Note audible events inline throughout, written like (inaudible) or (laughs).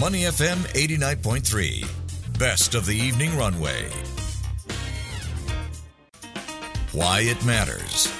Money FM 89.3. Best of the evening runway. Why it matters.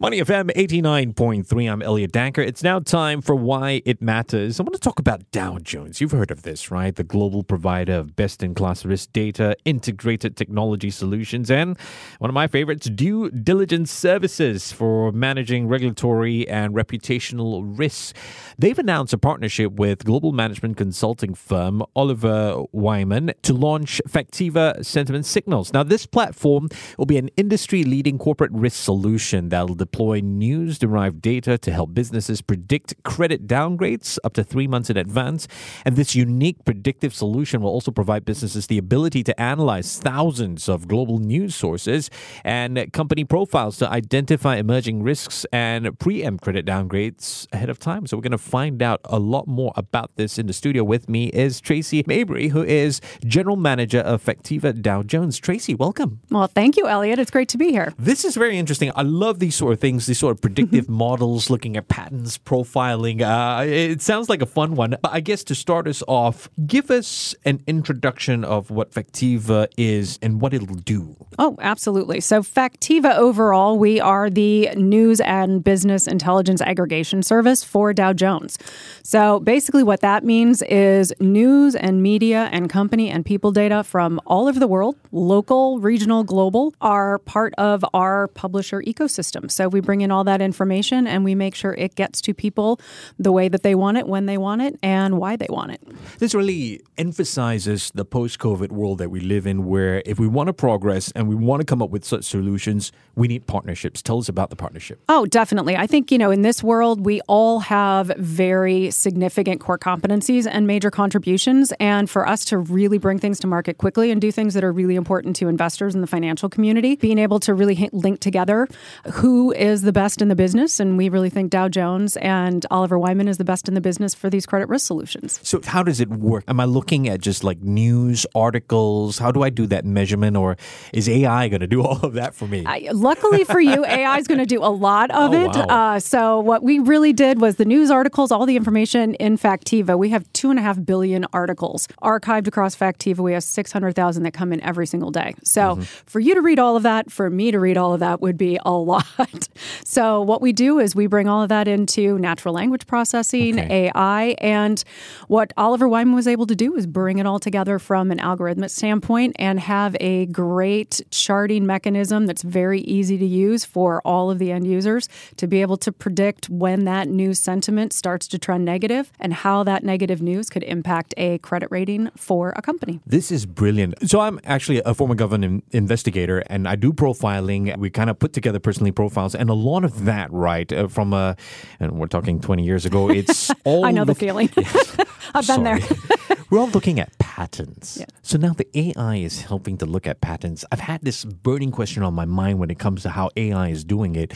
Money FM 89.3. I'm Elliot Danker. It's now time for Why It Matters. I want to talk about Dow Jones. You've heard of this, right? The global provider of best in class risk data, integrated technology solutions, and one of my favorites, due diligence services for managing regulatory and reputational risks. They've announced a partnership with global management consulting firm Oliver Wyman to launch Factiva Sentiment Signals. Now, this platform will be an industry leading corporate risk solution that will deploy news derived data to help businesses predict credit downgrades up to three months in advance. And this unique predictive solution will also provide businesses the ability to analyze thousands of global news sources and company profiles to identify emerging risks and preempt credit downgrades ahead of time. So we're going to find out a lot more about this. In the studio with me is Traci Mabrey, who is General Manager of Factiva Dow Jones. Traci, welcome. Well, thank you, Elliot. It's great to be here. This is very interesting. I love these sort of things, these sort of predictive models, looking at patterns, profiling. Uh, it sounds like a fun one. But I guess to start us off, give us an introduction of what Factiva is and what it'll do. Oh, absolutely. So, Factiva overall, we are the news and business intelligence aggregation service for Dow Jones. So, basically, what that means is news and media and company and people data from all over the world, local, regional, global, are part of our publisher ecosystem. So, we bring in all that information and we make sure it gets to people the way that they want it, when they want it, and why they want it. This really emphasizes the post COVID world that we live in, where if we want to progress and we want to come up with such solutions, we need partnerships. Tell us about the partnership. Oh, definitely. I think, you know, in this world, we all have very significant core competencies and major contributions. And for us to really bring things to market quickly and do things that are really important to investors in the financial community, being able to really link together who is the best in the business. And we really think Dow Jones and Oliver Wyman is the best in the business for these credit risk solutions. So, how does it work? Am I looking at just like news articles? How do I do that measurement? Or is AI going to do (laughs) all of that for me? I, luckily for you, AI is going to do a lot of (laughs) Oh, it. wow. Uh, so, what we really did was the news articles, all the information in Factiva. We have two and a half billion articles archived across Factiva. We have 600,000 that come in every single day. So, Mm-hmm. for you to read all of that, for me to read all of that would be a (laughs) lot. so, what we do is we bring all of that into natural language processing, Okay. AI, and what Oliver Wyman was able to do was bring it all together from an algorithmic standpoint and have a great charting mechanism that's very easy to use for all of the end users to be able to predict when that news sentiment starts to trend negative and how that negative news could impact a credit rating for a company. This is brilliant. So I'm actually a former government investigator, and I do profiling. We kind of put together personally profiles, and a lot of that, right, uh, from uh, and we're talking 20 years ago. It's all (laughs) I know the feeling. (laughs) I've been there. (laughs) We're all looking at patterns. Yeah. So now the AI is helping to look at patterns. I've had this burning question on my mind when it comes to how AI is doing it.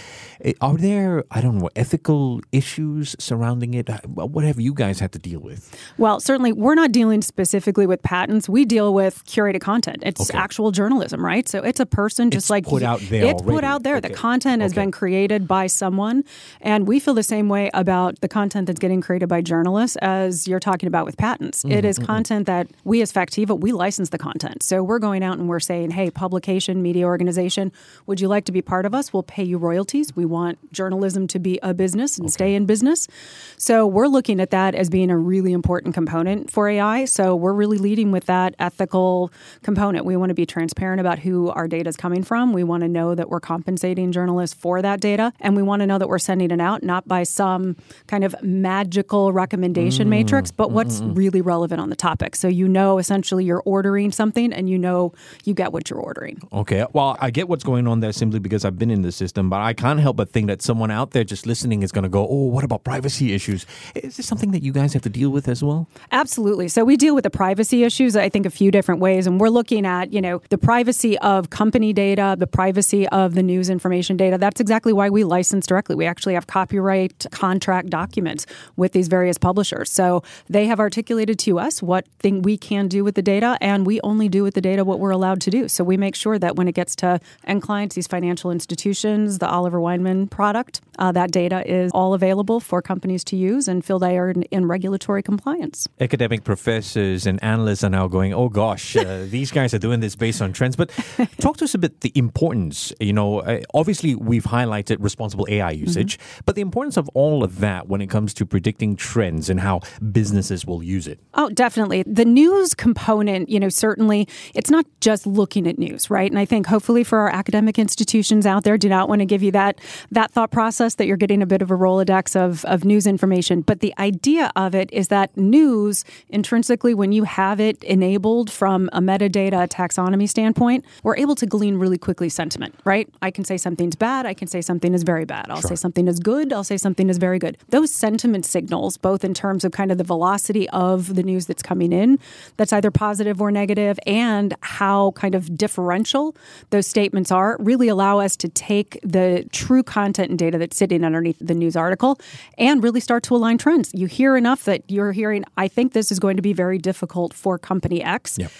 Are there, I don't know, ethical issues surrounding it? What have you guys had to deal with? Well, certainly, we're not dealing specifically with patents. We deal with curated content. It's Okay. actual journalism, right? So it's a person just It's like put out there It's put out there. The content has Okay. been created by someone, and we feel the same way about the content that's getting created by journalists as you're talking about with patents. Mm-hmm, It is content that we as Factiva we license the content. So we're going out and we're saying, "Hey, publication, media organization, would you like to be part of us? We'll pay you royalties. We want journalism to be a business and stay in business." So we're looking at that as being a really important component for AI. So we're really leading with that ethical component. We want to be transparent about who our data is coming from. We want to know that we're compensating journalists for that data, and we want to know that we're sending it out not by some kind of magical recommendation mm-hmm. matrix, but what's mm-hmm. really relevant on the topic. So you know essentially you're ordering something and you know you get what you're ordering. Okay. Well, I get what's going on there simply because I've been in the system, but I can't help but think that someone out there just listening is going to go, oh, what about privacy issues? Is this something that you guys have to deal with as well? Absolutely. So we deal with the privacy issues, I think, a few different ways. And we're looking at, you know, the privacy of company data, the privacy of the news information data. That's exactly why we license directly. We actually have copyright contract documents with these various publishers. So they have articulated to us what thing we can can do with the data, and we only do with the data what we're allowed to do. So we make sure that when it gets to end clients, these financial institutions, the Oliver Wyman product, uh, that data is all available for companies to use and feel they are in, in regulatory compliance. Academic professors and analysts are now going, oh gosh, uh, (laughs) these guys are doing this based on trends. But talk to us a bit the importance. You know, uh, obviously we've highlighted responsible AI usage, mm-hmm. but the importance of all of that when it comes to predicting trends and how businesses will use it. Oh, definitely. The news component, you know, certainly it's not just looking at news, right? And I think hopefully for our academic institutions out there, do not want to give you that that thought process that you're getting a bit of a Rolodex of, of news information. But the idea of it is that news intrinsically, when you have it enabled from a metadata taxonomy standpoint, we're able to glean really quickly sentiment, right? I can say something's bad, I can say something is very bad. I'll sure. say something is good, I'll say something is very good. Those sentiment signals, both in terms of kind of the velocity of the news that's coming in, that's either positive or negative, and how kind of differential those statements are, really allow us to take the true content and data that's sitting underneath the news article and really start to align trends. You hear enough that you're hearing, I think this is going to be very difficult for company X. Yep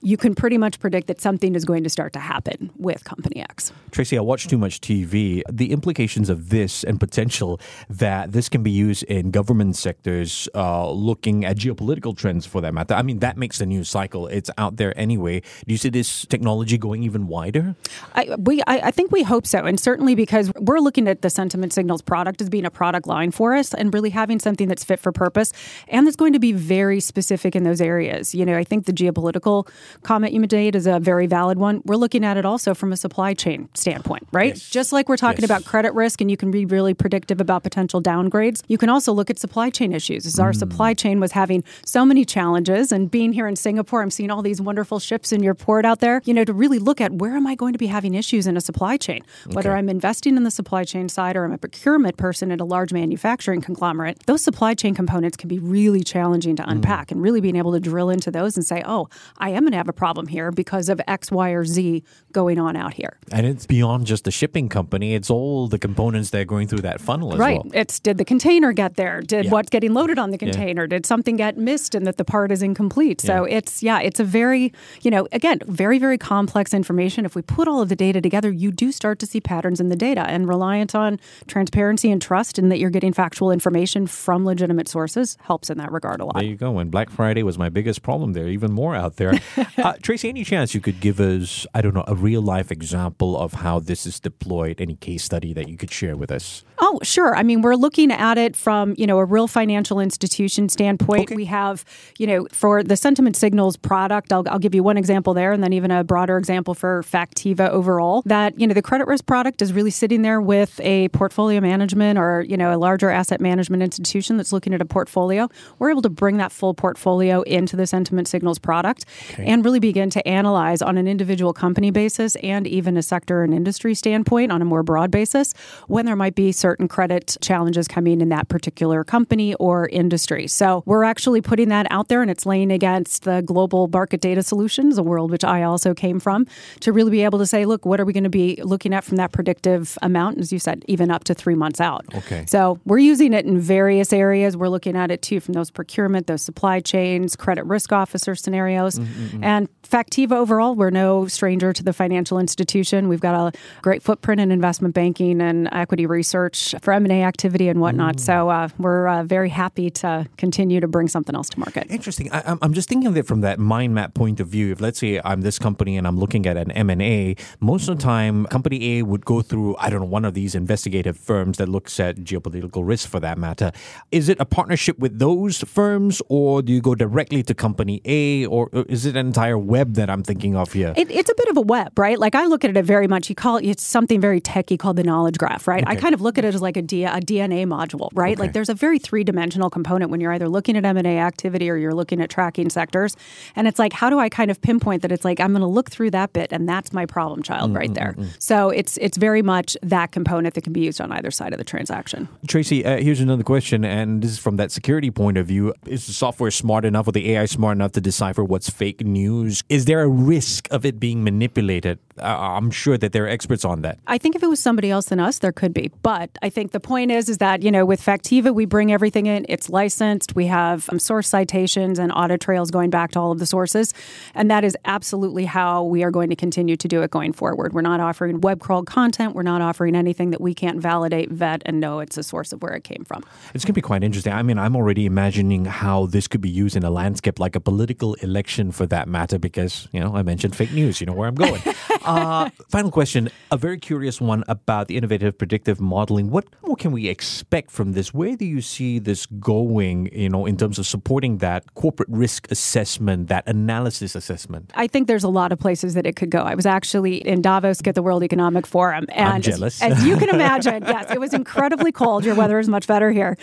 you can pretty much predict that something is going to start to happen with Company X. Traci, I watch too much TV. The implications of this and potential that this can be used in government sectors uh, looking at geopolitical trends for that matter. I mean, that makes the news cycle. It's out there anyway. Do you see this technology going even wider? I, we, I, I think we hope so. And certainly because we're looking at the sentiment signals product as being a product line for us and really having something that's fit for purpose and that's going to be very specific in those areas. You know, I think the geopolitical comment you made is a very valid one. We're looking at it also from a supply chain standpoint, right? Yes. Just like we're talking yes. about credit risk and you can be really predictive about potential downgrades, you can also look at supply chain issues. As mm. our supply chain was having so many challenges and being here in Singapore, I'm seeing all these wonderful ships in your port out there, you know, to really look at where am I going to be having issues in a supply chain? Whether okay. I'm investing in the supply chain side or I'm a procurement person at a large manufacturing conglomerate, those supply chain components can be really challenging to mm. unpack mm. and really being able to drill into those and say, oh, I am to have a problem here because of X, Y, or Z going on out here. And it's beyond just the shipping company, it's all the components that are going through that funnel as right. well. It's did the container get there? Did yeah. what's getting loaded on the container? Yeah. Did something get missed and that the part is incomplete? So yeah. it's, yeah, it's a very, you know, again, very, very complex information. If we put all of the data together, you do start to see patterns in the data and reliance on transparency and trust and that you're getting factual information from legitimate sources helps in that regard a lot. There you go. And Black Friday was my biggest problem there, even more out there. (laughs) (laughs) uh, Traci, any chance you could give us, I don't know, a real life example of how this is deployed? Any case study that you could share with us? Oh, sure. I mean, we're looking at it from, you know, a real financial institution standpoint. Okay. We have, you know, for the sentiment signals product, I'll, I'll give you one example there and then even a broader example for Factiva overall that, you know, the credit risk product is really sitting there with a portfolio management or, you know, a larger asset management institution that's looking at a portfolio. We're able to bring that full portfolio into the sentiment signals product okay. and really begin to analyze on an individual company basis and even a sector and industry standpoint on a more broad basis when there might be certain certain credit challenges coming in that particular company or industry. So we're actually putting that out there and it's laying against the global market data solutions, a world which I also came from, to really be able to say, look, what are we going to be looking at from that predictive amount? As you said, even up to three months out. Okay. So we're using it in various areas. We're looking at it too from those procurement, those supply chains, credit risk officer scenarios. Mm-hmm. mm-hmm. And Factiva overall, we're no stranger to the financial institution. We've got a great footprint in investment banking and equity research for M&A activity and whatnot. Mm. So uh, we're uh, very happy to continue to bring something else to market. Interesting. I, am just thinking of it from that mind map point of view. If let's say I'm this company and I'm looking at an M&A, most of the time company A would go through, I don't know, one of these investigative firms that looks at geopolitical risk for that matter. Is it a partnership with those firms or do you go directly to company A or is it an entire web web that I'm thinking of here? It, it's a bit of a web, right? Like I look at it very much. You call it it's something very techy called the knowledge graph, right? Okay. I kind of look at it as like a, D, a DNA module, right? Okay. Like there's a very three dimensional component when you're either looking at M and A activity or you're looking at tracking sectors, and it's like how do I kind of pinpoint that? It's like I'm going to look through that bit, and that's my problem child mm-hmm. right there. Mm-hmm. So it's it's very much that component that can be used on either side of the transaction. Traci, uh, here's another question, and this is from that security point of view: Is the software smart enough, or the AI smart enough to decipher what's fake news? Is there a risk of it being manipulated? I'm sure that there are experts on that. I think if it was somebody else than us, there could be. But I think the point is is that you know with Factiva we bring everything in. It's licensed. We have um, source citations and audit trails going back to all of the sources, and that is absolutely how we are going to continue to do it going forward. We're not offering web crawl content. We're not offering anything that we can't validate, vet, and know it's a source of where it came from. It's going to be quite interesting. I mean, I'm already imagining how this could be used in a landscape like a political election for that matter, because, you know, I mentioned fake news. You know where I'm going. (laughs) uh, final question. A very curious one about the innovative predictive modeling. What more can we expect from this? Where do you see this going, you know, in terms of supporting that corporate risk assessment, that analysis assessment? I think there's a lot of places that it could go. I was actually in Davos at the World Economic Forum. And I'm jealous. As, as you can (laughs) imagine, yes, it was incredibly cold. Your weather is much better here.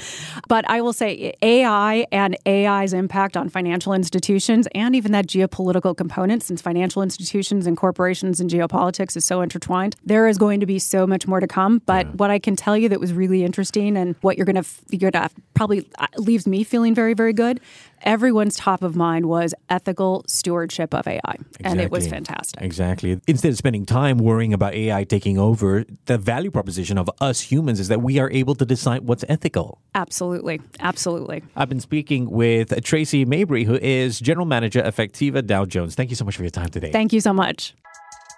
But I will say AI and AI's impact on financial institutions and even that geopolitical component, since financial institutions and corporations and geopolitics is so intertwined, there is going to be so much more to come. But yeah. what I can tell you that was really interesting and what you're going to, you're going to probably uh, leaves me feeling very, very good everyone's top of mind was ethical stewardship of AI. Exactly. And it was fantastic. Exactly. Instead of spending time worrying about AI taking over, the value proposition of us humans is that we are able to decide what's ethical. Absolutely. Absolutely. I've been speaking with Traci Mabrey, who is General Manager of Factiva Dow Jones. Thank you so much for your time today. Thank you so much.